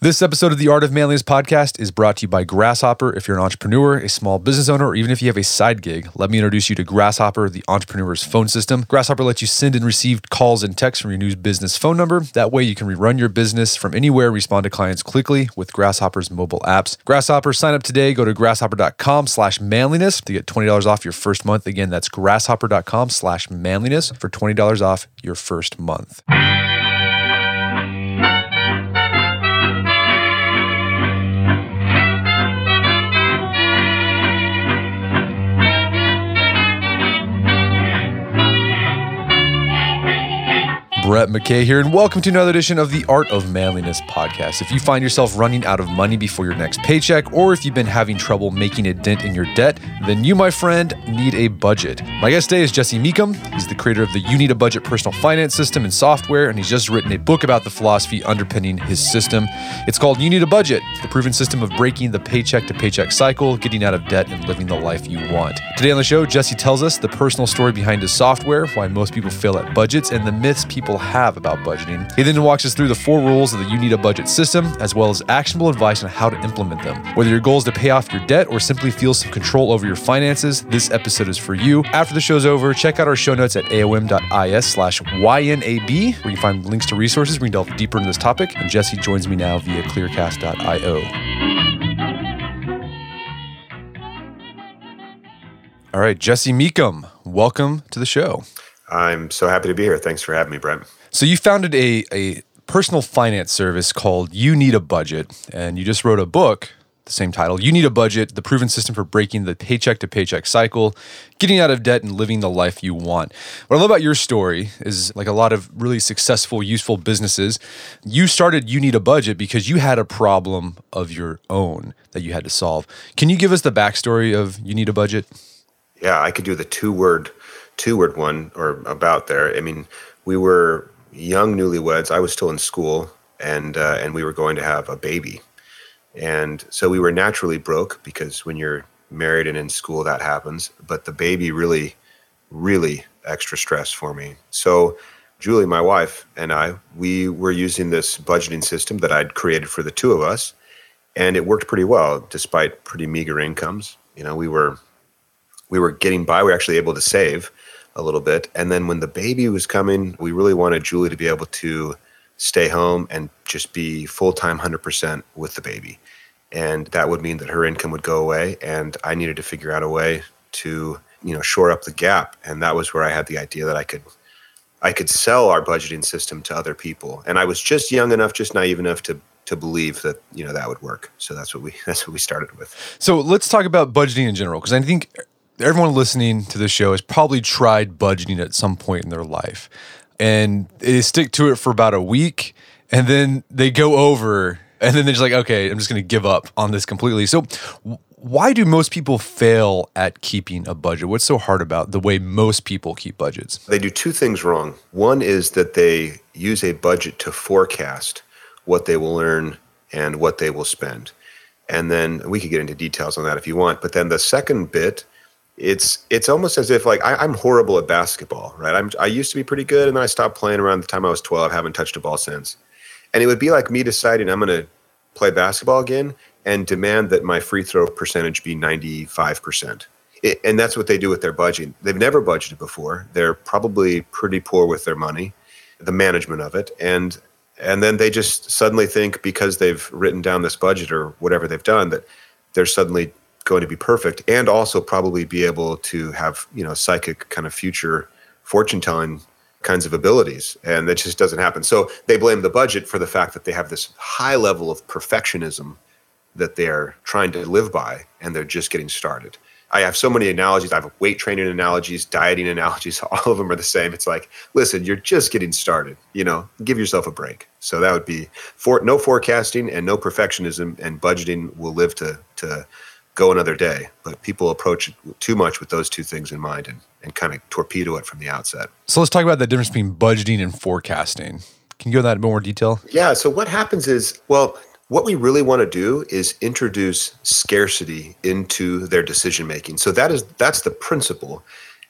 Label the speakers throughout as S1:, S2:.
S1: This episode of the Art of Manliness podcast is brought to you by Grasshopper. If you're an entrepreneur, a small business owner, or even if you have a side gig, let me introduce you to Grasshopper, the entrepreneur's phone system. Grasshopper lets you send and receive calls and texts from your new business phone number. That way, you can rerun your business from anywhere, respond to clients quickly with Grasshopper's mobile apps. Grasshopper, sign up today. Go to grasshopper.com slash manliness to get $20 off your first month. Again, that's grasshopper.com slash manliness for $20 off your first month. Brett McKay here, and welcome to another edition of the Art of Manliness podcast. If you find yourself running out of money before your next paycheck, or if you've been having trouble making a dent in your debt, then you, my friend, need a budget. My guest today is Jesse Mecham. He's the creator of the You Need a Budget personal finance system and software, and he's just written a book about the philosophy underpinning his system. It's called You Need a Budget, the proven system of breaking the paycheck to paycheck cycle, getting out of debt, and living the life you want. Today on the show, Jesse tells us the personal story behind his software, why most people fail at budgets, and the myths people have about budgeting. He then walks us through the four rules of the You Need a Budget system, as well as actionable advice on how to implement them. Whether your goal is to pay off your debt or simply feel some control over your finances, this episode is for you. After the show's over, check out our show notes at aom.is slash YNAB, where you find links to resources you can delve deeper into this topic. And Jesse joins me now via clearcast.io. All right, Jesse Mecham, welcome to the show.
S2: I'm so happy to be here. Thanks for having me, Brent.
S1: So you founded a, a personal finance service called You Need a Budget, and you just wrote a book, the same title, You Need a Budget, the proven system for breaking the paycheck to paycheck cycle, getting out of debt and living the life you want. What I love about your story is like a lot of really successful, useful businesses, you started You Need a Budget because you had a problem of your own that you had to solve. Can you give us the backstory of You Need a Budget?
S2: Yeah, I could do the two word two word one or about there. I mean, we were young newlyweds. I was still in school, and uh, and we were going to have a baby, and so we were naturally broke because when you're married and in school, that happens. But the baby really, really extra stress for me. So. Julie, my wife, and I, we were using this budgeting system that I'd created for the two of us, and it worked pretty well despite pretty meager incomes. You know, we were we were getting by. We were actually able to save, a little bit. And then when the baby was coming, we really wanted Julie to be able to stay home and just be full time 100% with the baby. And that would mean that her income would go away. And I needed to figure out a way to, you know, shore up the gap. And that was where I had the idea that I could. I could sell our budgeting system to other people, and I was just young enough, just naive enough to to believe that you know that would work. So that's what we that's what we started with.
S1: So let's talk about budgeting in general, because I think everyone listening to the show has probably tried budgeting at some point in their life and they stick to it for about a week and then they go over and then they're just like okay i'm just going to give up on this completely. So why do most people fail at keeping a budget? What's so hard about the way most people keep budgets?
S2: They do two things wrong. One is that they use a budget to forecast what they will earn and what they will spend. And then we could get into details on that if you want but then the second bit it's it's almost as if like I, am horrible at basketball, right? I'm I used to be pretty good, and then I stopped playing around the time I was 12. I haven't touched a ball since, and it would be like me deciding I'm going to play basketball again and demand that my free throw percentage be 95 percent. And that's what they do with their budget. They've never budgeted before. They're probably pretty poor with their money, the management of it, and and then they just suddenly think because they've written down this budget or whatever they've done that they're suddenly going to be perfect and also probably be able to have you know psychic kind of future fortune telling kinds of abilities. And that just doesn't happen. So they blame the budget for the fact that they have this high level of perfectionism that they're trying to live by and they're just getting started. I have so many analogies. I have weight training analogies dieting analogies. All of them are the same. It's like listen you're just getting started you know give yourself a break. So that would be for no forecasting and no perfectionism and budgeting will live to to go another day. But people approach it too much with those two things in mind and, and kind of torpedo it from the outset.
S1: So let's talk about the difference between budgeting and forecasting. Can you go into that in more detail?
S2: Yeah. So what happens is, well, what we really want to do is introduce scarcity into their decision making. So that is that's the principle.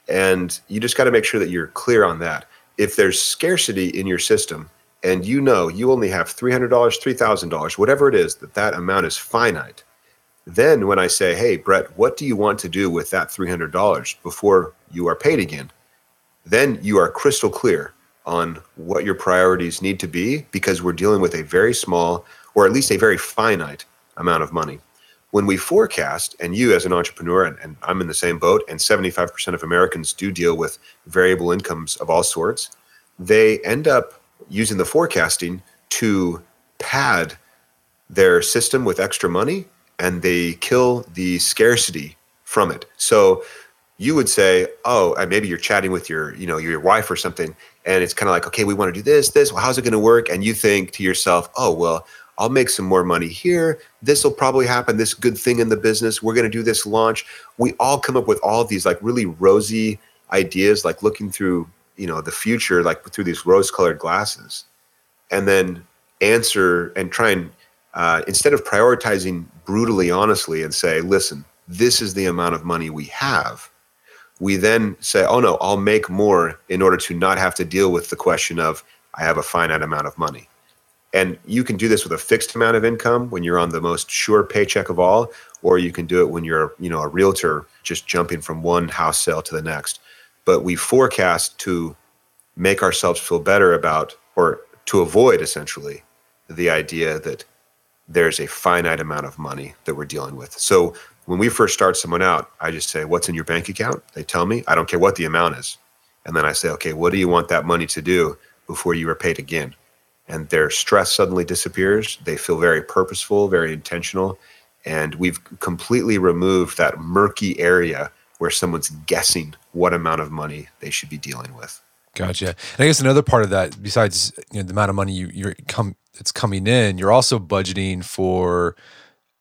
S2: And you just got to make sure that you're clear on that. If there's scarcity in your system, and you know you only have $300, $3,000, whatever it is, that that amount is finite, then when I say, hey, Brett, what do you want to do with that $300 before you are paid again? Then you are crystal clear on what your priorities need to be because we're dealing with a very small or at least a very finite amount of money. When we forecast, and you as an entrepreneur, and, and I'm in the same boat, and 75% of Americans do deal with variable incomes of all sorts, they end up using the forecasting to pad their system with extra money and they kill the scarcity from it. So you would say, oh, maybe you're chatting with your, you know, your wife or something, and it's kind of like, okay, we want to do this, this. Well, how's it going to work? And you think to yourself, oh, well, I'll make some more money here. This will probably happen. This good thing in the business. We're going to do this launch. We all come up with all these like really rosy ideas, like looking through, you know, the future, like through these rose-colored glasses, and then answer and try and uh, instead of prioritizing brutally honestly and say, listen, this is the amount of money we have, we then say, oh no, I'll make more in order to not have to deal with the question of, I have a finite amount of money. And you can do this with a fixed amount of income when you're on the most sure paycheck of all, or you can do it when you're, you know, a realtor just jumping from one house sale to the next. But we forecast to make ourselves feel better about, or to avoid essentially, the idea that there's a finite amount of money that we're dealing with. So when we first start someone out, I just say, What's in your bank account? They tell me, I don't care what the amount is. And then I say, Okay, what do you want that money to do before you are paid again? And their stress suddenly disappears. They feel very purposeful, very intentional. And we've completely removed that murky area where someone's guessing what amount of money they should be dealing with.
S1: Gotcha. And I guess another part of that, besides you know, the amount of money you, you're come that's coming in, you're also budgeting for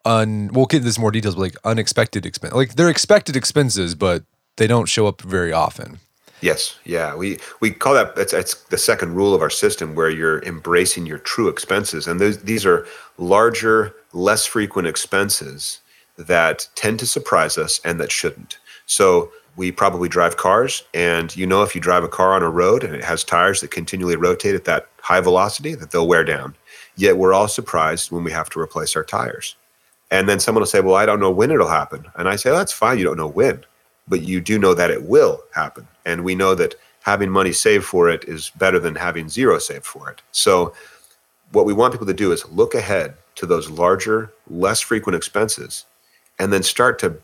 S1: un. We'll get into this more details, but like unexpected expense. Like they're expected expenses, but they don't show up very often.
S2: Yes, yeah, we we call that it's, it's the second rule of our system where you're embracing your true expenses, and those these are larger, less frequent expenses that tend to surprise us and that shouldn't. So we probably drive cars and you know if you drive a car on a road and it has tires that continually rotate at that high velocity that they'll wear down Yet we're all surprised when we have to replace our tires. And then someone will say, Well, I don't know when it'll happen. And I say, That's fine. You don't know when, but you do know that it will happen. And we know that having money saved for it is better than having zero saved for it. So, what we want people to do is look ahead to those larger, less frequent expenses and then start to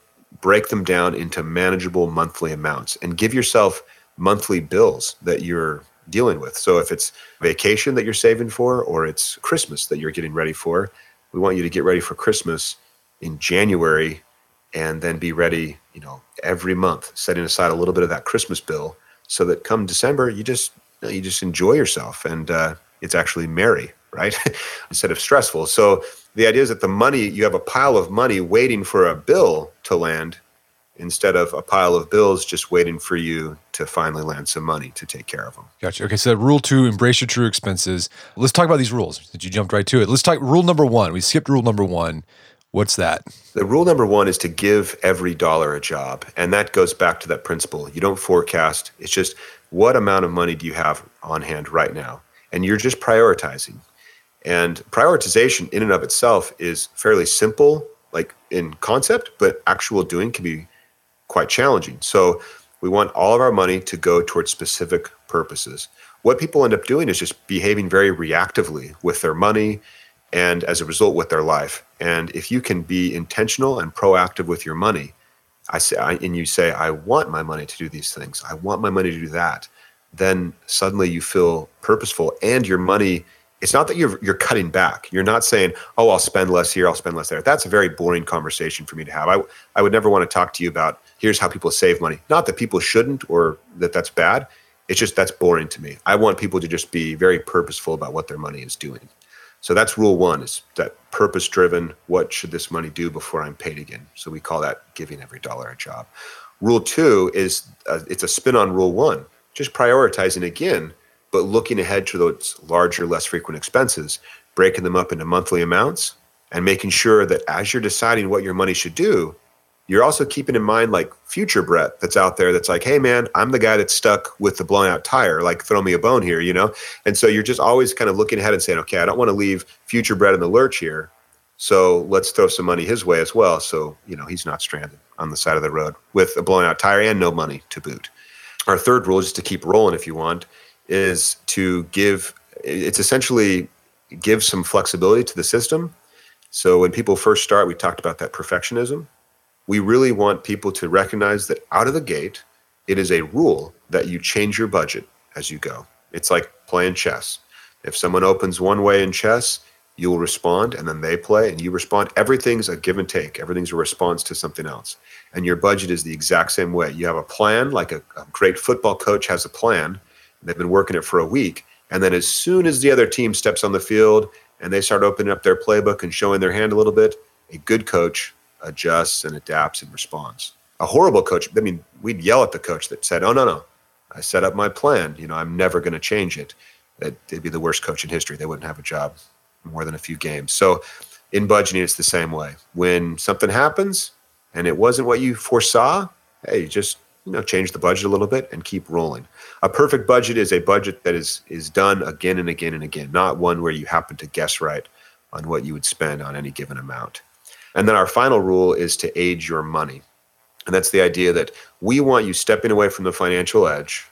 S2: break them down into manageable monthly amounts and give yourself monthly bills that you're dealing with. So if it's vacation that you're saving for or it's Christmas that you're getting ready for, we want you to get ready for Christmas in January and then be ready, you know, every month, setting aside a little bit of that Christmas bill so that come December you just you, just enjoy yourself and uh, it's actually merry, right? Instead of stressful. So the idea is that the money you have a pile of money waiting for a bill to land instead of a pile of bills just waiting for you to finally land some money to take care of them.
S1: Gotcha. Okay, so rule two, embrace your true expenses. Let's talk about these rules. Did you jumped right to it? Let's talk rule number one. We skipped rule number one. What's that?
S2: The rule number one is to give every dollar a job. And that goes back to that principle. You don't forecast, it's just what amount of money do you have on hand right now? And you're just prioritizing. And prioritization in and of itself is fairly simple, like in concept, but actual doing can be quite challenging. So we want all of our money to go towards specific purposes. What people end up doing is just behaving very reactively with their money and as a result with their life. And if you can be intentional and proactive with your money, I say, I, and you say, I want my money to do these things. I want my money to do that. Then suddenly you feel purposeful and your money it's not that you're you're cutting back. You're not saying, "Oh, I'll spend less here, I'll spend less there." That's a very boring conversation for me to have. I I would never want to talk to you about here's how people save money. Not that people shouldn't or that that's bad. It's just that's boring to me. I want people to just be very purposeful about what their money is doing. So that's rule one: is that purpose driven. What should this money do before I'm paid again? So we call that giving every dollar a job. Rule two is uh, it's a spin on rule one, just prioritizing again but looking ahead to those larger, less frequent expenses, breaking them up into monthly amounts, and making sure that as you're deciding what your money should do, you're also keeping in mind like future Brett that's out there that's like, hey man, I'm the guy that's stuck with the blown out tire. Like throw me a bone here, you know? And so you're just always kind of looking ahead and saying, okay, I don't want to leave future Brett in the lurch here. So let's throw some money his way as well. So, you know, he's not stranded on the side of the road with a blown out tire and no money to boot. Our third rule, is to keep rolling if you want, is to give it's essentially give some flexibility to the system. So when people first start, we talked about that perfectionism we really want people to recognize that out of the gate, it is a rule that you change your budget as you go. It's like playing chess. If someone opens one way in chess, you will respond and then they play and you respond. Everything's a give and take, everything's a response to something else. And your budget is the exact same way. You have a plan, like a, a great football coach has a plan, they've been working it for a week. And then as soon as the other team steps on the field and they start opening up their playbook and showing their hand a little bit, a good coach adjusts and adapts and responds. A horrible coach, I mean, we'd yell at the coach that said, "Oh no, no, I set up my plan. You know, I'm never going to change it." They'd be the worst coach in history. They wouldn't have a job more than a few games. So, in budgeting, it's the same way. When something happens and it wasn't what you foresaw, hey, just you know, change the budget a little bit and keep rolling. A perfect budget is a budget that is is done again and again and again, not one where you happen to guess right on what you would spend on any given amount. And then our final rule is to age your money. And that's the idea that we want you stepping away from the financial edge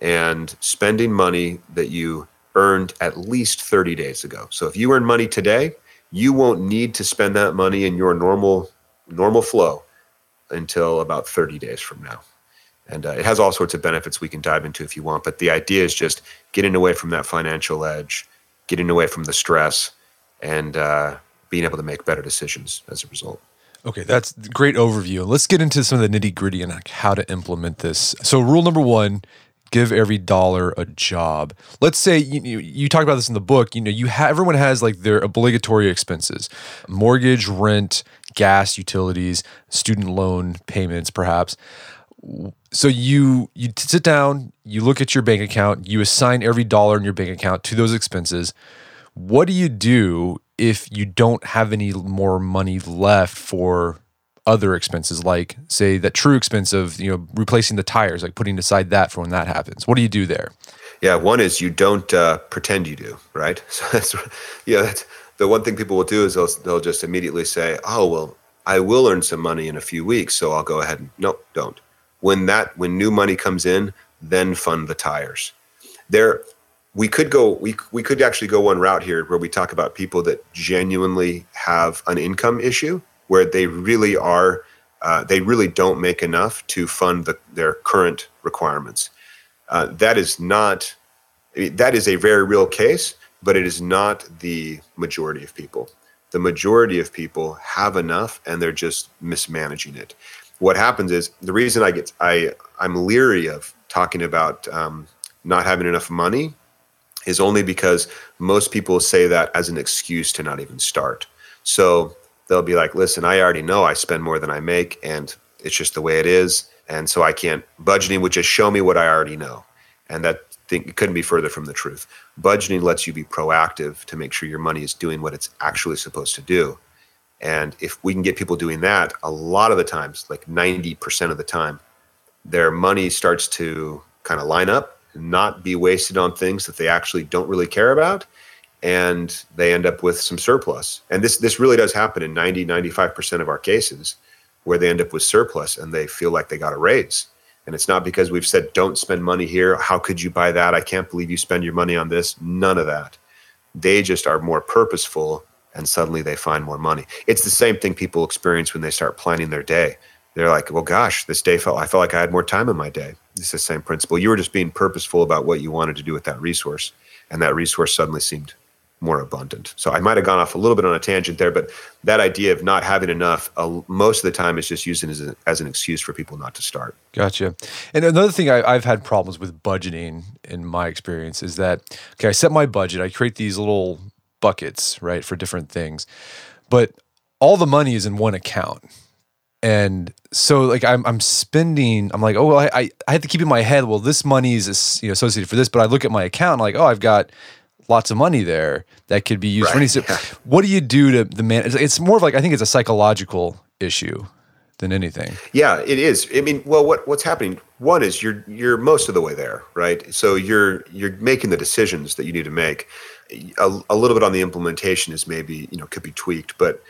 S2: and spending money that you earned at least 30 days ago. So if you earn money today, you won't need to spend that money in your normal normal flow until about 30 days from now. And uh, it has all sorts of benefits we can dive into if you want. But the idea is just getting away from that financial edge, getting away from the stress, and uh, being able to make better decisions as a result.
S1: Okay, that's great overview. Let's get into some of the nitty gritty and like how to implement this. So, rule number one: give every dollar a job. Let's say you, you, you talk about this in the book. You know, you have everyone has like their obligatory expenses: mortgage, rent, gas, utilities, student loan payments, perhaps. So you you sit down, you look at your bank account, you assign every dollar in your bank account to those expenses. What do you do if you don't have any more money left for other expenses like say that true expense of you know replacing the tires like putting aside that for when that happens? What do you do there?
S2: Yeah one is you don't uh, pretend you do right? So that's yeah that's the one thing people will do is they'll, they'll just immediately say oh well i will earn some money in a few weeks so i'll go ahead and no don't when that when new money comes in then fund the tires. There we could go we we could actually go one route here where we talk about people that genuinely have an income issue where they really are uh, they really don't make enough to fund the, their current requirements. Uh, that is not that is a very real case but it is not the majority of people. The majority of people have enough and they're just mismanaging it what happens is the reason i get i i'm leery of talking about um, not having enough money is only because most people say that as an excuse to not even start. So they'll be like, listen, I already know I spend more than I make, and it's just the way it is. And so I can't, budgeting would just show me what I already know. And that thing, couldn't be further from the truth. Budgeting lets you be proactive to make sure your money is doing what it's actually supposed to do. And if we can get people doing that, a lot of the times, like 90% of the time, their money starts to kind of line up not be wasted on things that they actually don't really care about and they end up with some surplus. And this this really does happen in 90 95% of our cases where they end up with surplus and they feel like they got a raise. And it's not because we've said don't spend money here. How could you buy that? I can't believe you spend your money on this. None of that. They just are more purposeful and suddenly they find more money it's the same thing people experience when they start planning their day they're like well gosh this day felt i felt like i had more time in my day it's the same principle. You were just being purposeful about what you wanted to do with that resource, and that resource suddenly seemed more abundant. So I might have gone off a little bit on a tangent there, but that idea of not having enough, uh, most of the time, is just used as, a, as an excuse for people not to start.
S1: Gotcha. And another thing I, I've had problems with budgeting in my experience is that okay, I set my budget, I create these little buckets, right, for different things, but all the money is in one account and so like I'm I'm spending I'm like oh well, I I have to keep in my head well this money is you know associated for this but I look at my account like oh I've got lots of money there that could be used right, for anything. Yeah. What do you do to the man? It's more of like I think it's a psychological issue than anything.
S2: Yeah, it is. I mean, well, what what's happening? One is you're you're most of the way there, right? So you're you're making the decisions that you need to make. A, a little bit on the implementation is maybe you know could be tweaked, but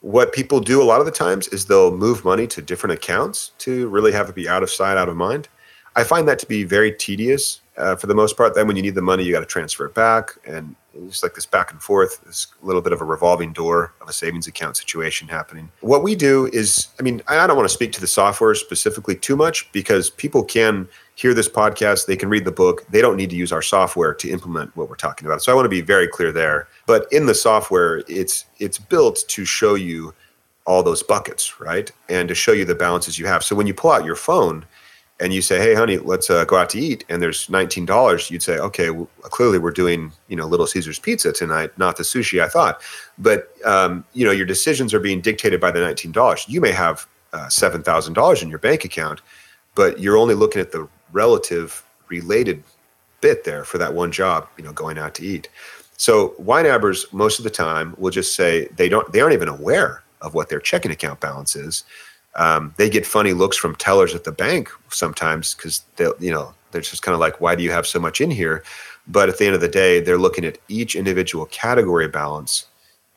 S2: what people do a lot of the times is they'll move money to different accounts to really have it be out of sight, out of mind. I find that to be very tedious uh, for the most part. Then when you need the money, you got to transfer it back, and it's like this back and forth, this little bit of a revolving door of a savings account situation happening. What we do is, I mean, I don't want to speak to the software specifically too much because people can hear this podcast, they can read the book, they don't need to use our software to implement what we're talking about. So I want to be very clear there. But in the software, it's it's built to show you all those buckets, right? And to show you the balances you have. So when you pull out your phone, and you say, "Hey, honey, let's uh, go out to eat," and there's nineteen dollars, you'd say, "Okay, well, clearly we're doing you know Little Caesars pizza tonight, not the sushi I thought." But um, you know your decisions are being dictated by the nineteen dollars. You may have uh, seven thousand dollars in your bank account, but you're only looking at the relative related bit there for that one job, you know, going out to eat. So YNABers most of the time will just say they don't they aren't even aware of what their checking account balance is um, they get funny looks from tellers at the bank sometimes because they you know they're just kind of like why do you have so much in here? But at the end of the day they're looking at each individual category balance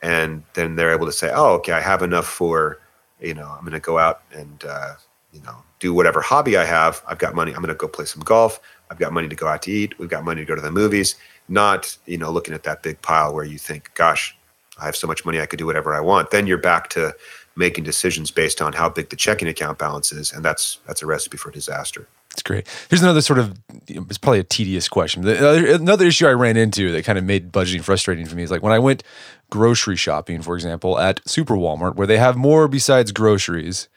S2: and then they're able to say oh okay i have enough for you know i'm going to go out and uh, you know do whatever hobby i have. I've got money i'm going to go play some golf. I've got money to go out to eat. We've got money to go to the movies. Not you know looking at that big pile where you think gosh i have so much money i could do whatever i want. Then you're back to making decisions based on how big the checking account balance is, and that's that's a recipe for disaster.
S1: That's great. Here's another sort of it's probably a tedious question. The, another issue I ran into that kind of made budgeting frustrating for me is like when I went grocery shopping, for example, at Super Walmart, where they have more besides groceries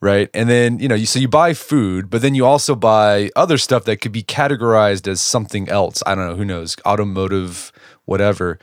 S1: right? And then, you know, you so you buy food, but then you also buy other stuff that could be categorized as something else. I don't know, who knows, automotive, whatever.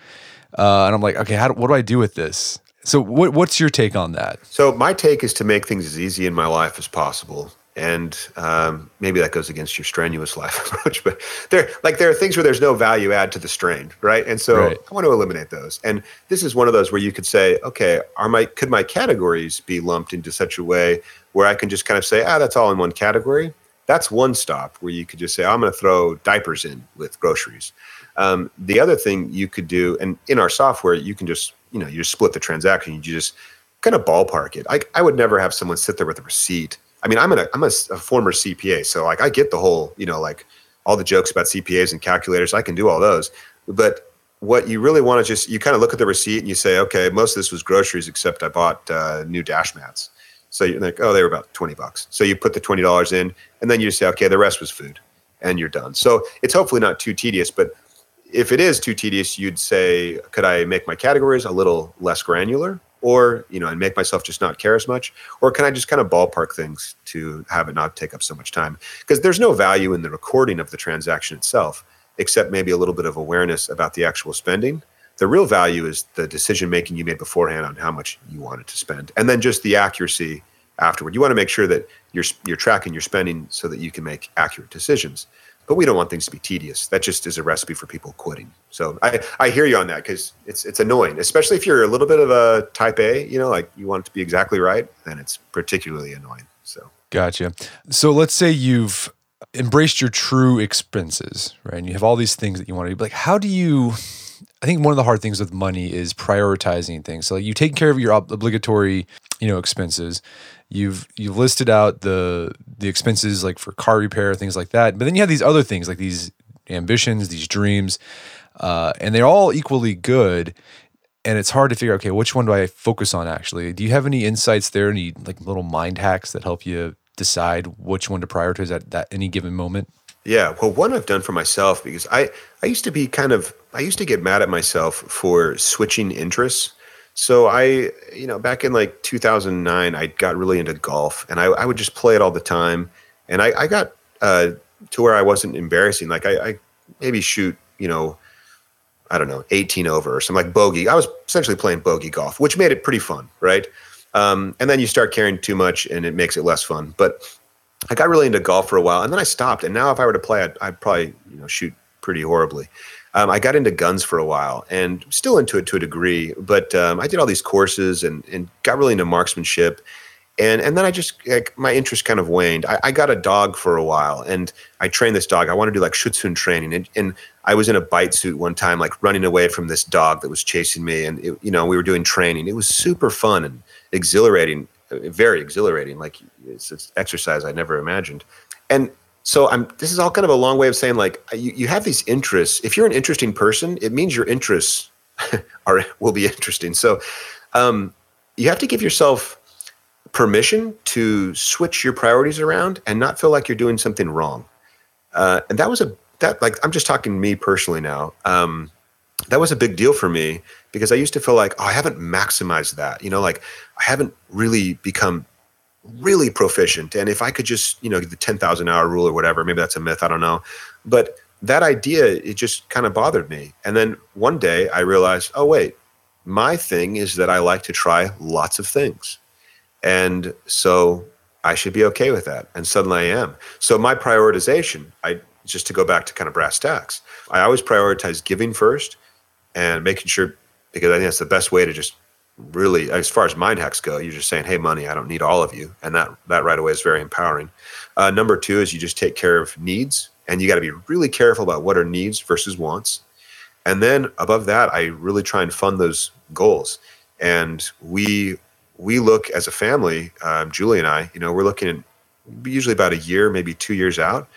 S1: Uh, and I'm like, okay, how, what do I do with this? So, what, what's your take on that?
S2: So, my take is to make things as easy in my life as possible. And um, maybe that goes against your strenuous life approach, but there, like, there are things where there's no value add to the strain, right? And so, right. I want to eliminate those. And this is one of those where you could say, okay, are my could my categories be lumped into such a way where I can just kind of say, ah, that's all in one category? That's one stop where you could just say, I'm going to throw diapers in with groceries. Um, the other thing you could do, and in our software, you can just you know you just split the transaction. You just kind of ballpark it. I I would never have someone sit there with a receipt. I mean, I'm an, I'm a, a former CPA, so like I get the whole you know like all the jokes about CPAs and calculators. I can do all those, but what you really want to just you kind of look at the receipt and you say, okay, most of this was groceries except I bought uh, new dash mats. So you're like, oh, they were about twenty bucks. So you put the twenty dollars in, and then you say, okay, the rest was food, and you're done. So it's hopefully not too tedious, but if it is too tedious, you'd say, could I make my categories a little less granular? Or, you know, and make myself just not care as much? Or can I just kind of ballpark things to have it not take up so much time? Because there's no value in the recording of the transaction itself, except maybe a little bit of awareness about the actual spending. The real value is the decision making you made beforehand on how much you wanted to spend. And then just the accuracy afterward. You want to make sure that you're you're tracking your spending so that you can make accurate decisions but we don't want things to be tedious. That just is a recipe for people quitting. So I, I hear you on that because it's it's annoying, especially if you're a little bit of a type A, you know, like you want it to be exactly right, then it's particularly annoying. So
S1: gotcha. So let's say you've embraced your true expenses, right? And you have all these things that you want to do. Like, how do you I think one of the hard things with money is prioritizing things. So like you take care of your obligatory, you know, expenses you've you've listed out the the expenses like for car repair things like that but then you have these other things like these ambitions these dreams uh, and they're all equally good and it's hard to figure okay which one do i focus on actually? Do you have any insights there? Any like little mind hacks that help you decide which one to prioritize at that any given moment?
S2: Yeah well one i've done for myself because i i used to be kind of i used to get mad at myself for switching interests so I, you know, back in like 2009, I got really into golf, and I, I would just play it all the time. And I, I got uh, to where I wasn't embarrassing. Like I, I maybe shoot, you know, I don't know, 18 over or something like bogey. I was essentially playing bogey golf, which made it pretty fun, right? Um, and then you start caring too much, and it makes it less fun. But I got really into golf for a while, and then I stopped. And now, if I were to play, I'd, I'd probably, you know, shoot pretty horribly um, I got into guns for a while and still into it to a degree, but um, I did all these courses and, and got really into marksmanship. and and then I just like my interest kind of waned. I, I, got a dog for a while, and I trained this dog. I wanted to do like Schutzhund training, and, and I was in a bite suit one time, like running away from this dog that was chasing me, and it, you know we were doing training. It was super fun and exhilarating, uh, very exhilarating. Like it's, it's exercise I never imagined, and so I'm. This is all kind of a long way of saying like you, you have these interests. If you're an interesting person, it means your interests are will be interesting. So um, you have to give yourself permission to switch your priorities around and not feel like you're doing something wrong. Uh, and that was a that like I'm just talking me personally now. Um, that was a big deal for me because I used to feel like oh, I haven't maximized that. You know, like I haven't really become really proficient. And if I could just you know the ten thousand hour rule or whatever, maybe that's a myth. I don't know, but that idea it just kind of bothered me. And then one day I realized, oh wait, my thing is that I like to try lots of things. And so I should be okay with that. And suddenly I am. So my prioritization, I just to go back to kind of brass tacks, I always prioritize giving first and making sure because I think that's the best way to just really as far as mind hacks go, you're just saying, Hey money, I don't need all of you. And that that right away is very empowering. Uh, number two is you just take care of needs and you got to be really careful about what are needs versus wants. And then above that, I really try and fund those goals. And we we look as a family, um, Julie and I, you know, we're looking at usually about a year, maybe two years out,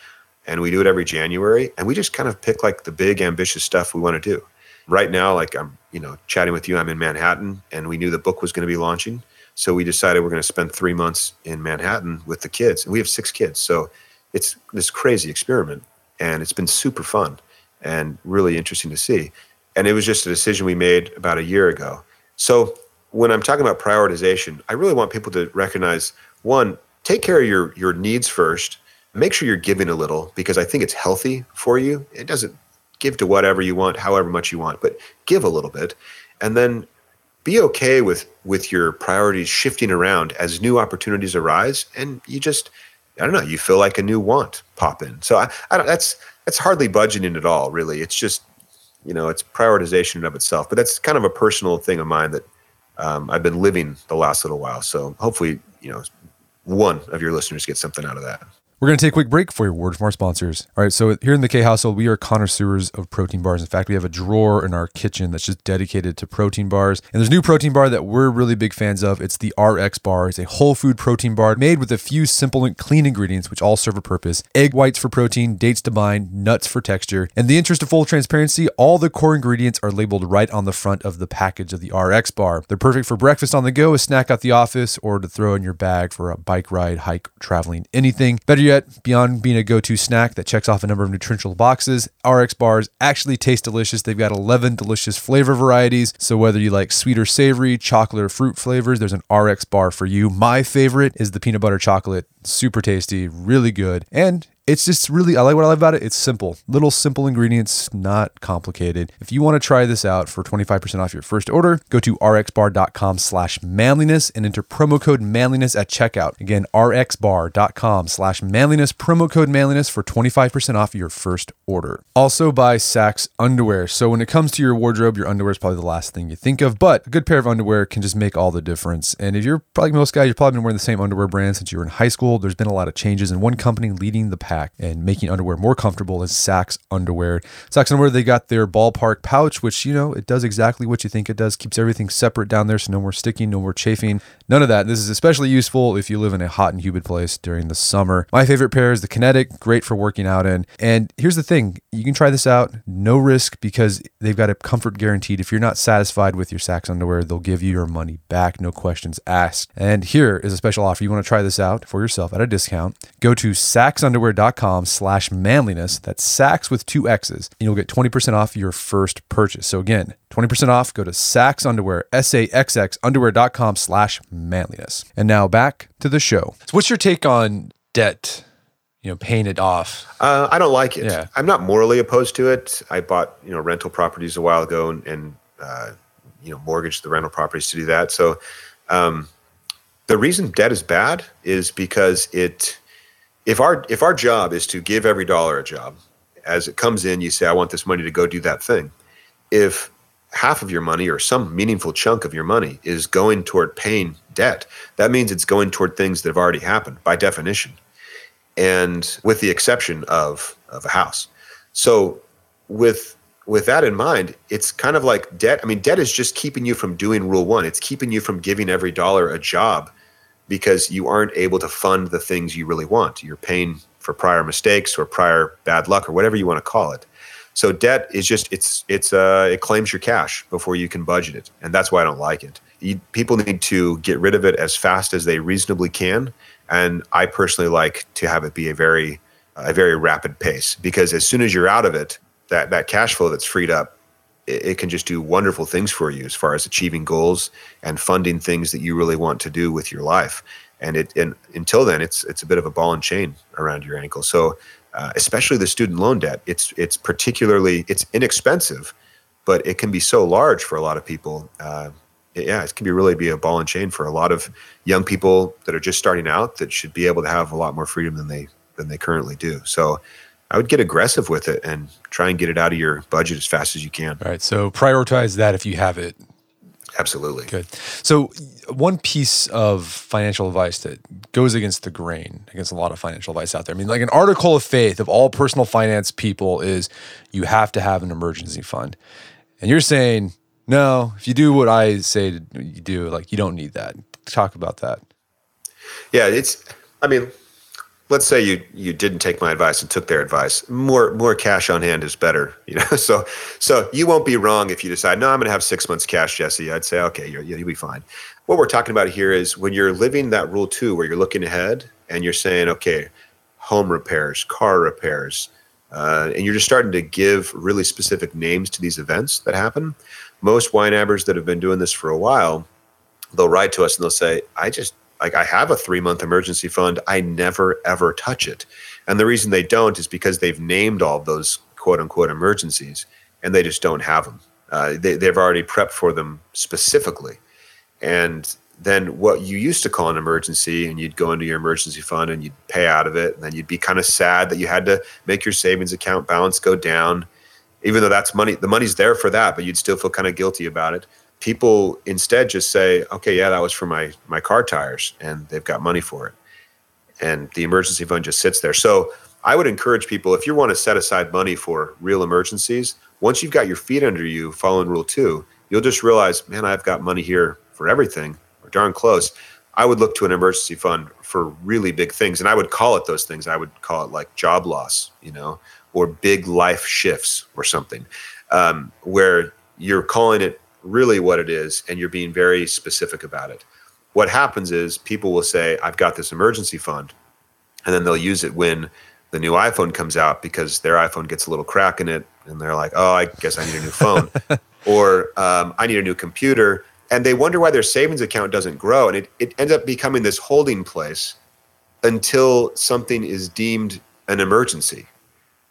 S2: and we do it every January, and we just kind of pick like the big ambitious stuff we want to do. Right now, like I'm, you know, chatting with you, I'm in Manhattan, and we knew the book was going to be launching, so we decided we're going to spend three months in Manhattan with the kids, and we have six kids, so it's this crazy experiment, and it's been super fun and really interesting to see. And it was just a decision we made about a year ago. So when I'm talking about prioritization, I really want people to recognize one, take care of your your needs first. Make sure you're giving a little because I think it's healthy for you. It doesn't give to whatever you want, however much you want, but give a little bit. And then be okay with with your priorities shifting around as new opportunities arise and you just I don't know, you feel like a new want pop in. So I, I don't that's that's hardly budgeting at all, really. It's just you know, it's prioritization in of itself. But that's kind of a personal thing of mine that um, I've been living the last little while. So hopefully, you know, one of your listeners gets something out of that.
S1: We're going to take a quick break for your word from our sponsors. All right, so here in the K household, we are connoisseurs of protein bars. In fact, we have a drawer in our kitchen that's just dedicated to protein bars. And there's a new protein bar that we're really big fans of. It's the RX bar. It's a whole food protein bar made with a few simple and clean ingredients, which all serve a purpose egg whites for protein, dates to bind, nuts for texture. In the interest of full transparency, all the core ingredients are labeled right on the front of the package of the RX bar. They're perfect for breakfast on the go, a snack at the office, or to throw in your bag for a bike ride, hike, traveling, anything. Better yet, beyond being a go to snack that checks off a number of nutritional boxes, RX bars actually taste delicious. They've got 11 delicious flavor varieties. So whether you like sweet or savory, chocolate or fruit flavors, there's an RX bar for you. My favorite is the peanut butter chocolate. Super tasty, really good. And it's just really i like what i like about it. It's simple. Little simple ingredients not complicated. If you want to try this out for 25% off your first order go to rxbar.com slash manliness and enter promo code manliness at checkout. Again rxbar.com slash manliness promo code manliness for 25% off your first order. Also by Saxx underwear. So when it comes to your wardrobe your underwear is probably the last thing you think of but a good pair of underwear can just make all the difference. And if you're probably most guys you've probably been wearing the same underwear brand since you were in high school. There's been a lot of changes and one company leading the pack and making underwear more comfortable is Saxx Underwear. Saxx Underwear, they got their ballpark pouch, which, you know, it does exactly what you think it does, keeps everything separate down there, so no more sticking, no more chafing, none of that. This is especially useful if you live in a hot and humid place during the summer. My favorite pair is the Kinetic, great for working out in. And here's the thing you can try this out, no risk, because they've got a comfort guaranteed. If you're not satisfied with your Saxx Underwear, they'll give you your money back, no questions asked. And here is a special offer. You want to try this out for yourself at a discount. Go to saxxunderwear.com com slash manliness. That's Saxx with two X's. And you'll get 20% off your first purchase. So again, 20% off, go to Saxx Underwear, S-A-X-X underwear.com slash manliness. And now back to the show. So what's your take on debt? You know, paying it off.
S2: Uh, I don't like it. Yeah. I'm not morally opposed to it. I bought, you know, rental properties a while ago and, and uh, you know, mortgaged the rental properties to do that. So, um, the reason debt is bad is because it if our if our job is to give every dollar a job as it comes in you say i want this money to go do that thing if half of your money or some meaningful chunk of your money is going toward paying debt, that means it's going toward things that have already happened by definition. And with the exception of, of a house. So with with that in mind, it's kind of like debt. I mean, debt is just keeping you from doing rule one. It's keeping you from giving every dollar a job because you aren't able to fund the things you really want. You're paying for prior mistakes or prior bad luck or whatever you want to call it. So debt is just it's it's uh it claims your cash before you can budget it, and that's why I don't like it. You, people need to get rid of it as fast as they reasonably can, and I personally like to have it be a very a very rapid pace because as soon as you're out of it, that that cash flow that's freed up it, can just do wonderful things for you as far as achieving goals and funding things that you really want to do with your life. And it and until then it's it's a bit of a ball and chain around your ankle. So uh, especially the student loan debt it's it's particularly it's inexpensive but it can be so large for a lot of people. Uh, yeah it can be really be a ball and chain for a lot of young people that are just starting out that should be able to have a lot more freedom than they than they currently do. So I would get aggressive with it and try and get it out of your budget as fast as you can.
S1: All right. So prioritize that if you have it.
S2: Absolutely.
S1: Good. So, one piece of financial advice that goes against the grain, against a lot of financial advice out there. I mean, like an article of faith of all personal finance people is you have to have an emergency fund. And you're saying, no, if you do what I say to you do, like you don't need that. Talk about that.
S2: Yeah, it's, I mean, let's say you you didn't take my advice and took their advice. More more cash on hand is better you know? So so you won't be wrong if you decide no i'm going to have six months cash jesse. I'd say okay you're, you'll be fine. What we're talking about here is when you're living that rule two where you're looking ahead and you're saying okay home repairs car repairs uh, and you're just starting to give really specific names to these events that happen. Most YNABers that have been doing this for a while they'll write to us and they'll say i just like I have a three month emergency fund. I never ever touch it. And the reason they don't is because they've named all those quote unquote emergencies and they just don't have them. Uh, they, they've already prepped for them specifically. And then what you used to call an emergency and you'd go into your emergency fund and you'd pay out of it and then you'd be kind of sad that you had to make your savings account balance go down even though that's money the money's there for that but you'd still feel kind of guilty about it people instead just say, okay, yeah, that was for my my car tires, and they've got money for it, and the emergency fund just sits there. So I would encourage people if you want to set aside money for real emergencies, once you've got your feet under you, following Rule Two, you'll just realize, man, I've got money here for everything, or darn close. I would look to an emergency fund for really big things, and I would call it those things. I would call it like job loss, you know, or big life shifts or something, um, where you're calling it really what it is and you're being very specific about it. What happens is people will say, I've got this emergency fund, and then they'll use it when the new iPhone comes out because their iPhone gets a little crack in it and they're like, oh, I guess I need a new phone. or um, I need a new computer. And they wonder why their savings account doesn't grow. And it, it ends up becoming this holding place until something is deemed an emergency.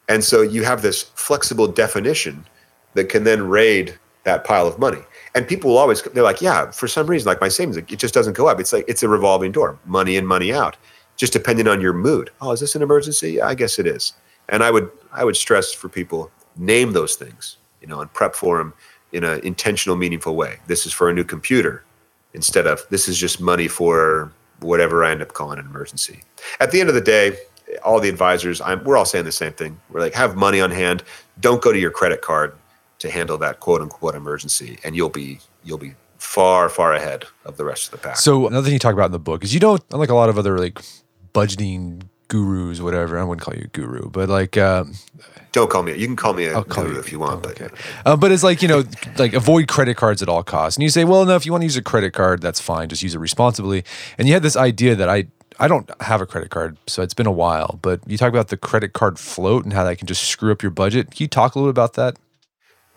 S2: And so you have this flexible definition that can then raid that pile of money. And people will always they're like, yeah, for some reason, like my savings, it just doesn't go up. It's like it's a revolving door, money in, money out, just depending on your mood. Oh, is this an emergency? Yeah, I guess it is. And I would I would stress for people name those things, you know, and prep for them in an intentional, meaningful way. This is for a new computer instead of this is just money for whatever I end up calling an emergency. At the end of the day, all the advisors, I'm, we're all saying the same thing. We're like, have money on hand. Don't go to your credit card to handle that quote unquote emergency, and you'll be you'll be far far ahead of the rest of the pack.
S1: So another thing you talk about in the book is you don't unlike a lot of other like budgeting gurus, whatever. I wouldn't call you a guru, but like. Um,
S2: don't call me. You can call me a I'll call guru you, if you want, but
S1: uh, but it's like you know, like avoid credit cards at all costs. And you say, well, no, if you want to use a credit card, that's fine. Just use it responsibly. And you had this idea that I I don't have a credit card, so it's been a while. But you talk about the credit card float and how that can just screw up your budget. Can you talk a little bit about that?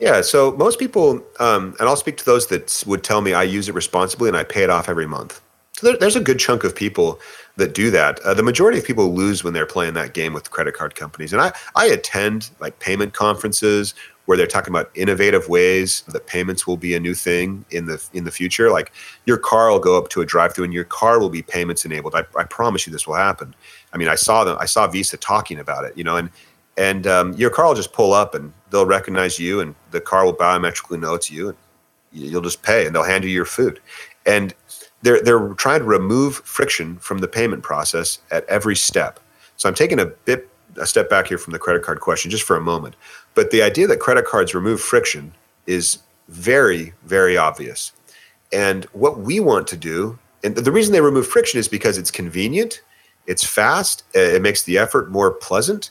S2: Yeah, so most people, um, and I'll speak to those that would tell me I use it responsibly and I pay it off every month. So there, there's a good chunk of people that do that. Uh, the majority of people lose when they're playing that game with credit card companies. And I, I attend like payment conferences where they're talking about innovative ways that payments will be a new thing in the in the future. Like your car will go up to a drive-through and your car will be payments enabled. I, I promise you this will happen. I mean, I saw them. I saw Visa talking about it. You know, and and um, your car will just pull up and they'll recognize you, and the car will biometrically know it's you, and you'll just pay, and they'll hand you your food. And they're they're trying to remove friction from the payment process at every step. So I'm taking a bit a step back here from the credit card question just for a moment. But the idea that credit cards remove friction is very, very obvious. And what we want to do, and the reason they remove friction is because it's convenient, it's fast, it makes the effort more pleasant,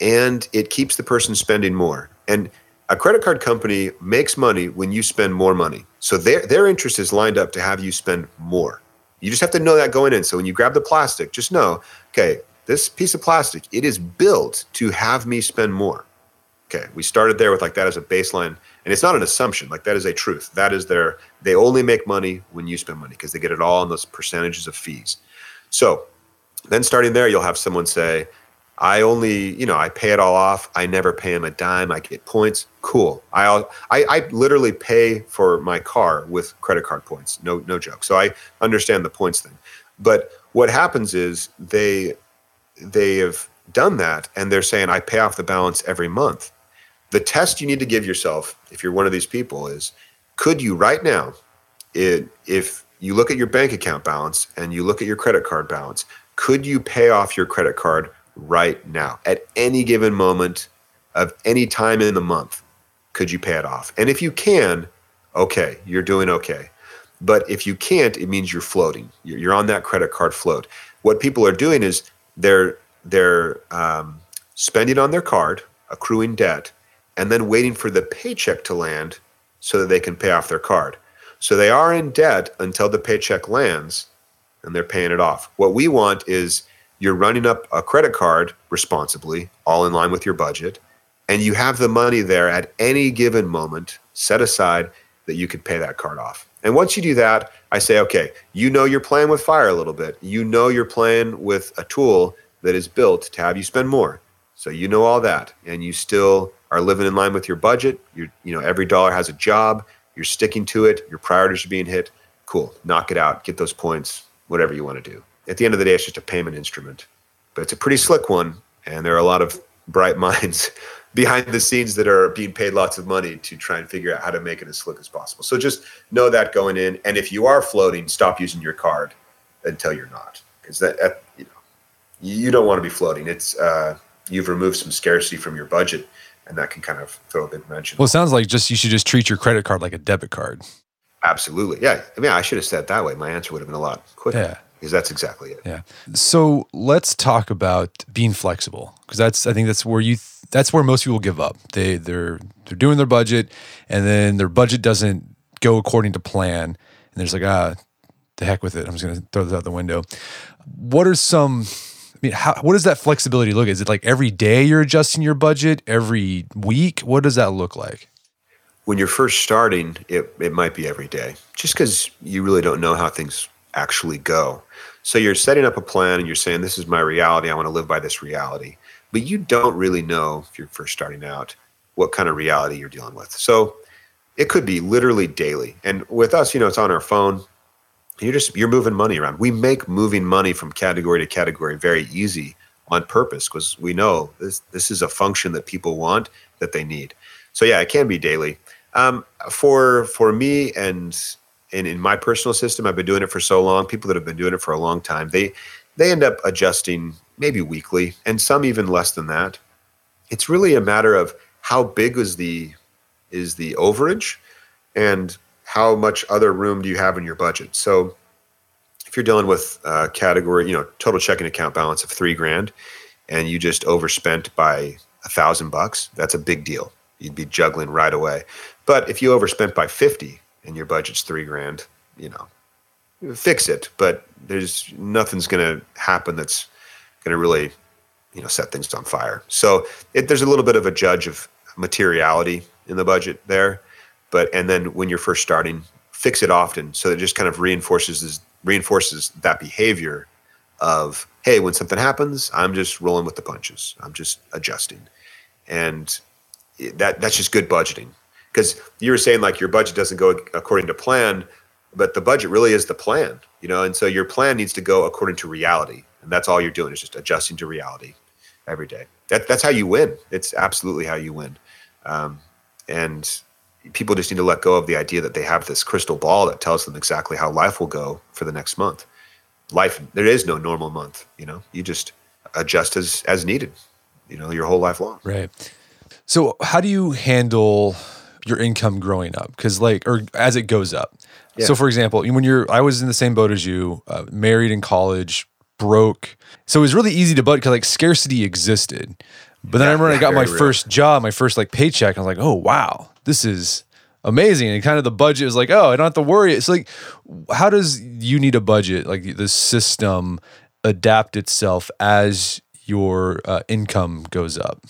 S2: and it keeps the person spending more. And a credit card company makes money when you spend more money. So their their interest is lined up to have you spend more. You just have to know that going in. So when you grab the plastic, just know, okay, this piece of plastic, it is built to have me spend more. Okay, we started there with like that as a baseline, and it's not an assumption. Like that is a truth. That is their. They only make money when you spend money because they get it all in those percentages of fees. So then starting there, you'll have someone say, I only, you know, I pay it all off. I never pay him a dime. I get points. Cool. I, I, I literally pay for my car with credit card points. No, no joke. So I understand the points thing. But what happens is they, they have done that and they're saying I pay off the balance every month. The test you need to give yourself, if you're one of these people, is could you right now, it, if you look at your bank account balance and you look at your credit card balance, could you pay off your credit card right now at any given moment of any time in the month? Could you pay it off? And if you can, okay, you're doing okay. But if you can't, it means you're floating. You're on that credit card float. What people are doing is they're they're um, spending on their card, accruing debt, and then waiting for the paycheck to land so that they can pay off their card. So they are in debt until the paycheck lands and they're paying it off. What we want is you're running up a credit card responsibly, all in line with your budget, and you have the money there at any given moment set aside that you could pay that card off. And once you do that, I say, okay, you know you're playing with fire a little bit. You know you're playing with a tool that is built to have you spend more. So you know all that, and you still are living in line with your budget. You you know every dollar has a job. You're sticking to it. Your priorities are being hit. Cool. Knock it out. Get those points. Whatever you want to do at the end of the day, it's just a payment instrument. But it's a pretty slick one, and there are a lot of bright minds behind the scenes that are being paid lots of money to try and figure out how to make it as slick as possible. So just know that going in, and if you are floating, stop using your card until you're not, because that you know you don't want to be floating. It's uh, you've removed some scarcity from your budget, and that can kind of throw a big wrench.
S1: Well, it sounds like just you should just treat your credit card like a debit card.
S2: Absolutely, yeah. I mean, I should have said it that way. My answer would have been a lot quicker.
S1: Yeah
S2: because that's exactly it.
S1: Yeah. So let's talk about being flexible because that's I think that's where you that's where most people give up. They they're they're doing their budget and then their budget doesn't go according to plan and they're just like ah the heck with it. I'm just gonna throw this out the window. What are some I mean, how, what does that flexibility look? Is it like every day you're adjusting your budget? Every week? What does that look like?
S2: When you're first starting, it, it might be every day, just because you really don't know how things actually go. So you're setting up a plan and you're saying, This is my reality. I want to live by this reality. But you don't really know if you're first starting out what kind of reality you're dealing with. So it could be literally daily. And with us, you know, it's on our phone. You're just you're moving money around. We make moving money from category to category very easy on purpose because we know this this is a function that people want that they need. So yeah, it can be daily. Um, for for me and and in my personal system, I've been doing it for so long. People that have been doing it for a long time, they they end up adjusting maybe weekly, and some even less than that. It's really a matter of how big is the is the overage, and how much other room do you have in your budget. So, if you're dealing with a category, you know, total checking account balance of three grand, and you just overspent by a thousand bucks, that's a big deal. You'd be juggling right away. But if you overspent by fifty, and your budget's three grand, you know, fix it. But there's nothing's going to happen that's going to really, you know, set things on fire. So it, there's a little bit of a judge of materiality in the budget there. But and then when you're first starting, fix it often so it just kind of reinforces this, reinforces that behavior of hey, when something happens, I'm just rolling with the punches. I'm just adjusting, and eh, that that's just good budgeting because you were saying like your budget doesn't go according to plan but the budget really is the plan you know and so your plan needs to go according to reality and that's all you're doing is just adjusting to reality every day that, that's how you win it's absolutely how you win Um, and people just need to let go of the idea that they have this crystal ball that tells them exactly how life will go for the next month. Life, there is no normal month. You know, you just adjust as as needed. You know, your whole life long.
S1: Right. So, how do you handle your income growing up? Because, like, or as it goes up. Yeah. So, for example, when you're, I was in the same boat as you, uh, married in college, broke. So it was really easy to budget because like scarcity existed. But then yeah, I remember I got my real. first job, my first like paycheck. I was like, oh wow, this is amazing. And kind of the budget is like, oh, I don't have to worry. It's like, how does you need a budget? Like the system adapt itself as your uh, income goes up.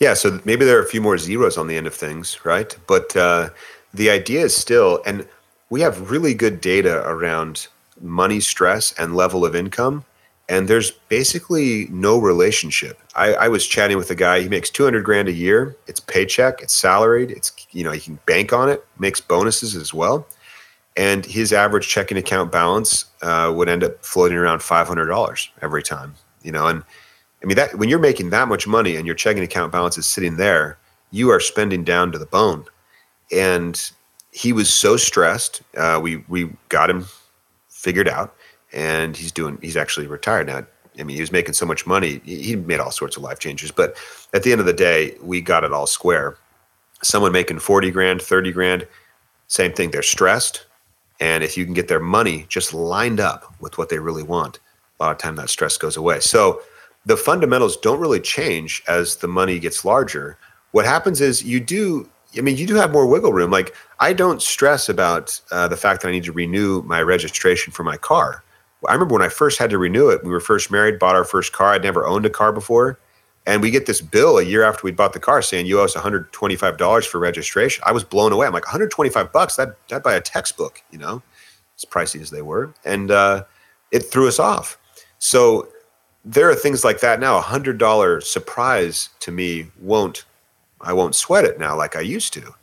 S2: Yeah, so maybe there are a few more zeros on the end of things, right? But uh, the idea is still, and we have really good data around money stress and level of income and there's basically no relationship. I, I, was chatting with a guy. He makes 200 grand a year. It's paycheck. It's salaried. It's you know he can bank on it. Makes bonuses as well, and his average checking account balance uh, would end up floating around 500 dollars every time. You know, and I mean that when you're making that much money and your checking account balance is sitting there, you are spending down to the bone. And he was so stressed. Uh, we we got him figured out and he's doing he's actually retired now i mean he was making so much money he made all sorts of life changes but at the end of the day we got it all square someone making 40 grand 30 grand same thing they're stressed and if you can get their money just lined up with what they really want a lot of time that stress goes away so the fundamentals don't really change as the money gets larger what happens is you do I mean, you do have more wiggle room. Like, I don't stress about uh, the fact that I need to renew my registration for my car. I remember when I first had to renew it. We were first married, bought our first car. I'd never owned a car before, and we get this bill a year after we bought the car saying you owe us 125 dollars for registration. I was blown away. I'm like 125 bucks. That that buy a textbook. You know, as pricey as they were, and uh, it threw us off. So there are things like that now. A hundred dollar surprise to me won't. I won't sweat it now like I used to.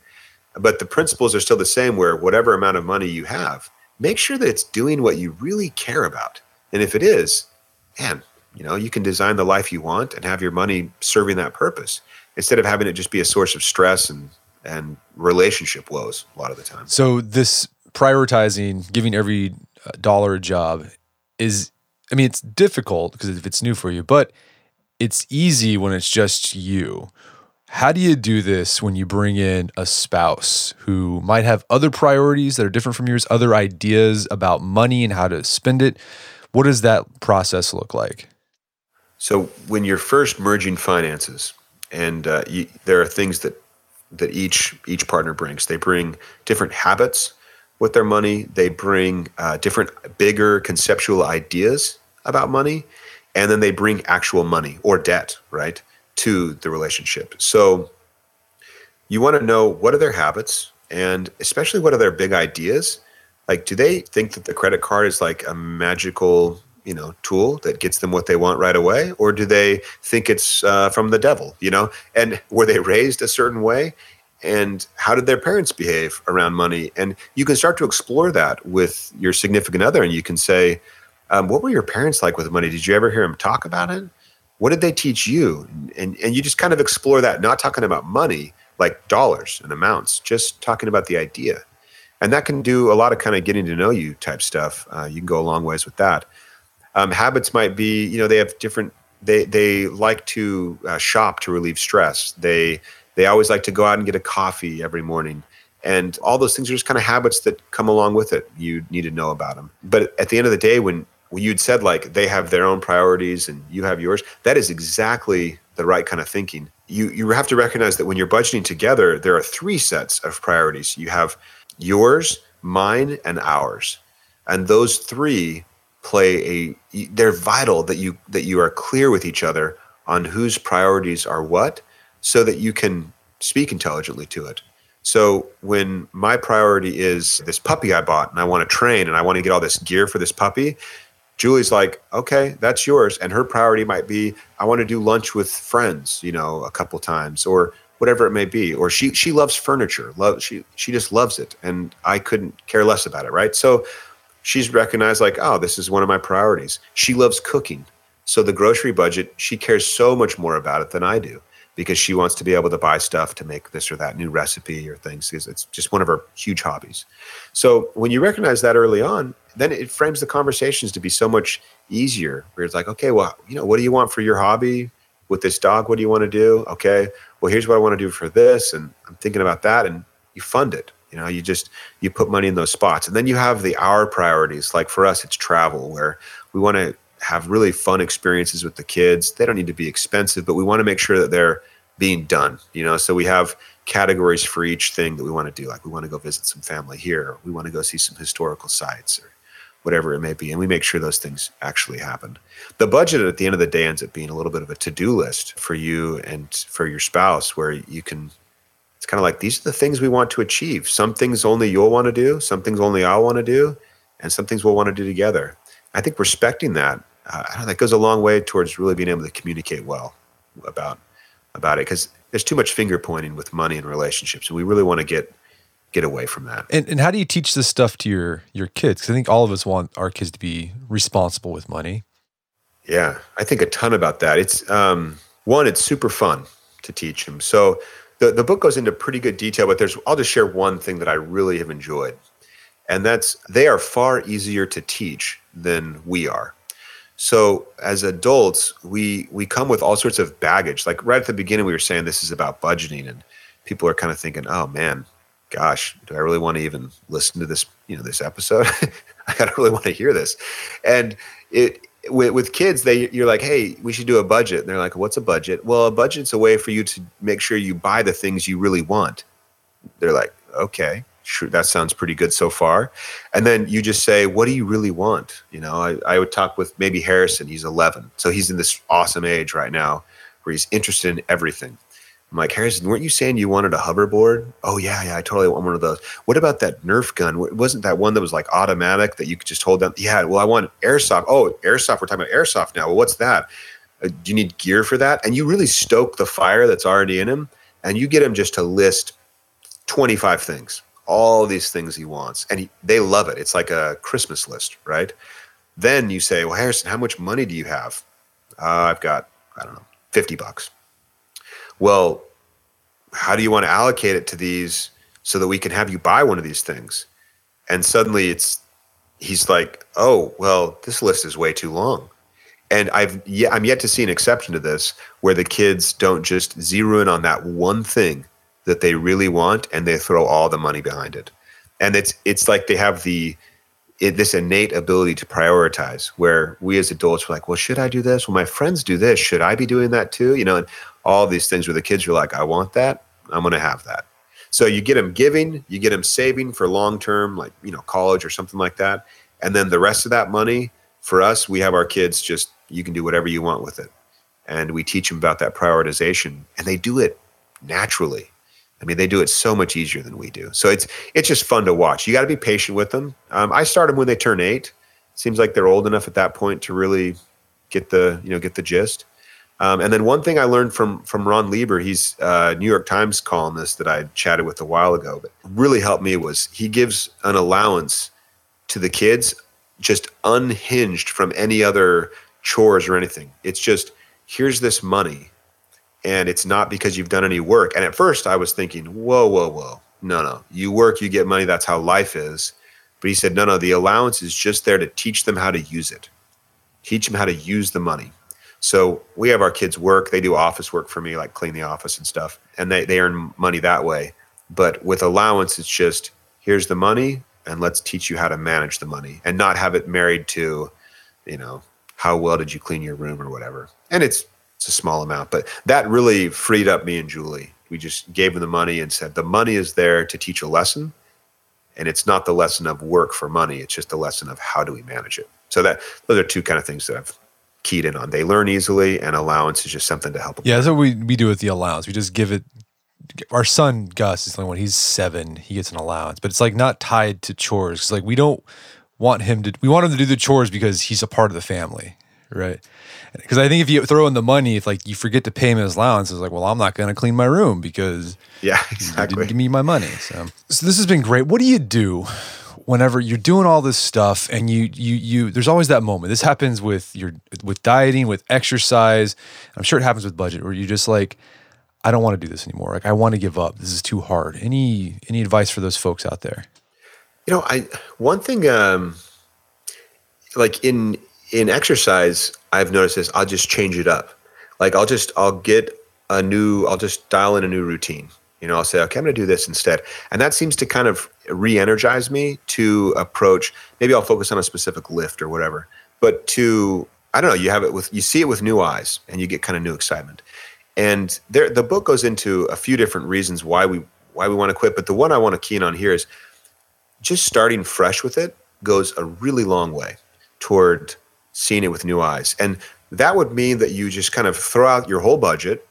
S2: But the principles are still the same. Where whatever amount of money you have make sure that it's doing what you really care about. And if it is, man, you know, you can design the life you want and have your money serving that purpose instead of having it just be a source of stress and and relationship woes a lot of the time.
S1: So this prioritizing, giving every uh, dollar a job is I mean it's difficult because if it's new for you, but it's easy when it's just you. How do you do this when you bring in a spouse who might have other priorities that are different from yours, other ideas about money and how to spend it? What does that process look like?
S2: So, when you're first merging finances, and uh, you, there are things that that each each partner brings. They bring different habits with their money. They bring uh, different, bigger conceptual ideas about money, and then they bring actual money or debt, right? to the relationship. So you want to know what are their habits and especially what are their big ideas? Like, do they think that the credit card is like a magical, you know, tool that gets them what they want right away? Or do they think it's uh, from the devil, you know? And were they raised a certain way? And how did their parents behave around money? And you can start to explore that with your significant other and you can say, um, what were your parents like with money? Did you ever hear them talk about it? what did they teach you? And and you just kind of explore that not talking about money like dollars and amounts just talking about the idea. And that can do a lot of kind of getting to know you type stuff. Uh, you can go a long ways with that. Um, habits might be you know they have different they they like to uh, shop to relieve stress. They they always like to go out and get a coffee every morning. And all those things are just kind of habits that come along with it. You need to know about them but at the end of the day when when you'd said like they have their own priorities and you have yours, that is exactly the right kind of thinking. You you have to recognize that when you're budgeting together, there are three sets of priorities. You have yours, mine, and ours. And those three play a they're vital that you that you are clear with each other on whose priorities are what so that you can speak intelligently to it. So when my priority is this puppy I bought and I want to train and I want to get all this gear for this puppy, Julie's like, okay, that's yours. And her priority might be, I want to do lunch with friends, you know, a couple times or whatever it may be. Or she she loves furniture. Love she she just loves it. And I couldn't care less about it. Right. So she's recognized like, oh, this is one of my priorities. She loves cooking. So the grocery budget, she cares so much more about it than I do. Because she wants to be able to buy stuff to make this or that new recipe or things because it's just one of her huge hobbies. So when you recognize that early on, then it frames the conversations to be so much easier. Where it's like, okay, well, you know, what do you want for your hobby with this dog? What do you want to do? Okay, well, here's what I want to do for this, and I'm thinking about that, and you fund it. You know, you just you put money in those spots, and then you have the our priorities. Like for us, it's travel, where we want to have really fun experiences with the kids. They don't need to be expensive, but we want to make sure that they're being done, you know. So we have categories for each thing that we want to do. Like we want to go visit some family here, we want to go see some historical sites or whatever it may be. And we make sure those things actually happen. The budget at the end of the day ends up being a little bit of a to-do list for you and for your spouse where you can it's kind of like these are the things we want to achieve. Some things only you'll want to do, some things only I'll want to do, and some things we'll want to do together. I think respecting that uh, that goes a long way towards really being able to communicate well about about it because there's too much finger pointing with money and relationships, and we really want to get get away from that.
S1: And, and how do you teach this stuff to your your kids? Because I think all of us want our kids to be responsible with money.
S2: Yeah, I think a ton about that. It's um, one, it's super fun to teach them. So the the book goes into pretty good detail, but there's I'll just share one thing that I really have enjoyed, and that's they are far easier to teach than we are. So as adults, we we come with all sorts of baggage. Like right at the beginning, we were saying this is about budgeting, and people are kind of thinking, "Oh man, gosh, do I really want to even listen to this? You know, this episode? I don't really want to hear this." And it with, with kids, they you're like, "Hey, we should do a budget." And they're like, "What's a budget?" Well, a budget's a way for you to make sure you buy the things you really want. They're like, "Okay." Sure that sounds pretty good so far. And then you just say what do you really want? You know I, I would talk with maybe harrison he's 11 so he's in this awesome age right now where he's interested in everything. I'm like harrison weren't you saying you wanted a hoverboard? Oh yeah yeah i totally want one of those. What about that nerf gun? Wasn't that one that was like automatic that you could just hold down? Yeah well i want airsoft. Oh airsoft we're talking about airsoft now. Well what's that? Uh, do you need gear for that? And you really stoke the fire that's already in him and you get him just to list 25 things all these things he wants and he, they love it. It's like a christmas list right? Then you say well harrison how much money do you have? Uh, i've got i don't know 50 bucks. Well how do you want to allocate it to these so that we can have you buy one of these things? And suddenly it's he's like oh well this list is way too long. And i've yeah i'm yet to see an exception to this where the kids don't just zero in on that one thing that they really want and they throw all the money behind it. And it's it's like they have the it, this innate ability to prioritize where we as adults are like well should i do this? Well my friends do this. Should i be doing that too? You know and all these things where the kids are like i want that. I'm going to have that. So you get them giving you get them saving for long term like you know college or something like that. And then the rest of that money for us we have our kids just you can do whatever you want with it. And we teach them about that prioritization and they do it naturally I mean, they do it so much easier than we do. So it's it's just fun to watch. You got to be patient with them. Um, I start them when they turn eight. Seems like they're old enough at that point to really get the you know get the gist. Um, and then one thing I learned from from Ron Lieber, he's a New York Times columnist that I chatted with a while ago, but really helped me was he gives an allowance to the kids, just unhinged from any other chores or anything. It's just here's this money and it's not because you've done any work. And at first I was thinking, whoa, whoa, whoa. No, no. You work, you get money. That's how life is. But he said, no, no. The allowance is just there to teach them how to use it, teach them how to use the money. So we have our kids work. They do office work for me, like clean the office and stuff. And they, they earn money that way. But with allowance, it's just here's the money and let's teach you how to manage the money and not have it married to, you know, how well did you clean your room or whatever. And it's it's a small amount, but that really freed up me and Julie. We just gave them the money and said the money is there to teach a lesson, and it's not the lesson of work for money. It's just the lesson of how do we manage it. So that those are two kind of things that I've keyed in on. They learn easily, and allowance is just something to help them.
S1: Yeah, that's what we we do with the allowance. We just give it. Our son Gus is the only one. he's seven, he gets an allowance, but it's like not tied to chores. It's like we don't want him to. We want him to do the chores because he's a part of the family, right? Because I think if you throw in the money, if like you forget to pay him his allowance, it's like, well, I'm not going to clean my room because
S2: yeah, exactly.
S1: didn't give me my money. So, so this has been great. What do you do whenever you're doing all this stuff and you you you? There's always that moment. This happens with your with dieting, with exercise. I'm sure it happens with budget, where you just like, I don't want to do this anymore. Like I want to give up. This is too hard. Any any advice for those folks out there?
S2: You know, I one thing um like in in exercise, I've noticed this, I'll just change it up. Like I'll just I'll get a new I'll just dial in a new routine. You know, I'll say, okay, I'm going to do this instead. And that seems to kind of re energize me to approach. Maybe I'll focus on a specific lift or whatever. But to, I don't know, you have it with, you see it with new eyes and you get kind of new excitement. And there, the book goes into a few different reasons why we, why we want to quit. But the one I want to key in on here is just starting fresh with it goes a really long way toward seeing it with new eyes. And that would mean that you just kind of throw out your whole budget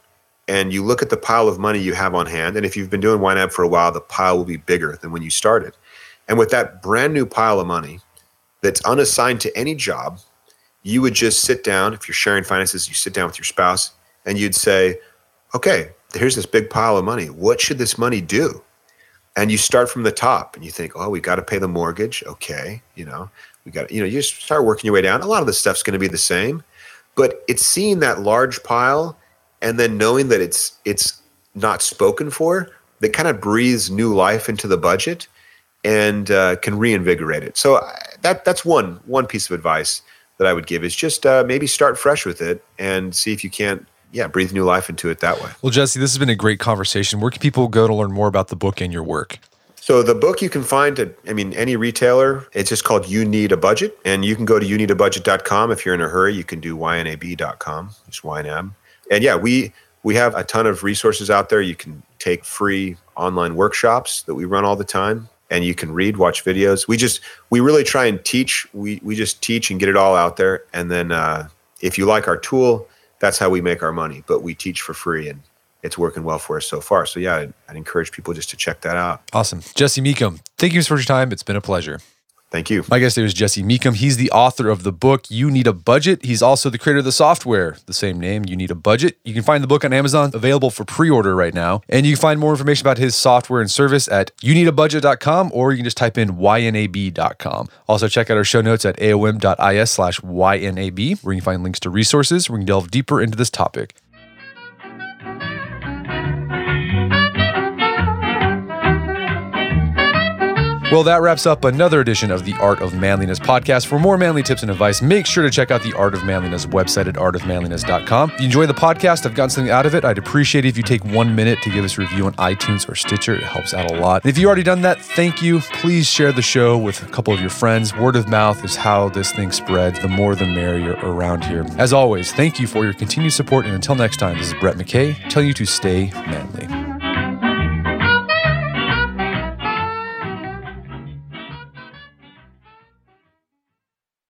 S2: and you look at the pile of money you have on hand, and if you've been doing YNAB for a while, the pile will be bigger than when you started. And with that brand new pile of money that's unassigned to any job, you would just sit down. If you're sharing finances, you sit down with your spouse and you'd say, okay, here's this big pile of money. What should this money do? And you start from the top and you think, oh, we got to pay the mortgage. Okay. You know, we got, you know, you just start working your way down. A lot of the stuff's going to be the same, but it's seeing that large pile and then knowing that it's it's not spoken for that kind of breathes new life into the budget and uh, can reinvigorate it. So that that's one one piece of advice that i would give is just uh, maybe start fresh with it and see if you can't yeah breathe new life into it that way.
S1: Well jesse this has been a great conversation. Where can people go to learn more about the book and your work
S2: so the book you can find at, I mean, any retailer. It's just called You Need a Budget, and you can go to youneedabudget.com. If you're in a hurry, you can do ynab.com. Just ynab and yeah, we we have a ton of resources out there. You can take free online workshops that we run all the time and you can read, watch videos. We just we really try and teach. We we just teach and get it all out there. And then uh, if you like our tool, that's how we make our money. But we teach for free and it's working well for us so far. So yeah, I'd, I'd encourage people just to check that out.
S1: Awesome. Jesse Mecham, thank you so much for your time. It's been a pleasure.
S2: Thank you.
S1: My guest today was Jesse Mecham. He's the author of the book You Need a Budget. He's also the creator of the software, the same name, You Need a Budget. You can find the book on Amazon, available for pre-order right now. And you can find more information about his software and service at youneedabudget.com or you can just type in ynab.com. Also check out our show notes at aom.is slash ynab, where you can find links to resources where you can delve deeper into this topic. Well, that wraps up another edition of the Art of Manliness podcast. For more manly tips and advice, make sure to check out the Art of Manliness website at artofmanliness.com. If you enjoy the podcast, I've gotten something out of it. I'd appreciate it if you take one minute to give us a review on iTunes or Stitcher. It helps out a lot. And if you've already done that, thank you. Please share the show with a couple of your friends. Word of mouth is how this thing spreads. The more the merrier around here. As always, thank you for your continued support. And until next time, this is Brett McKay telling you to stay manly.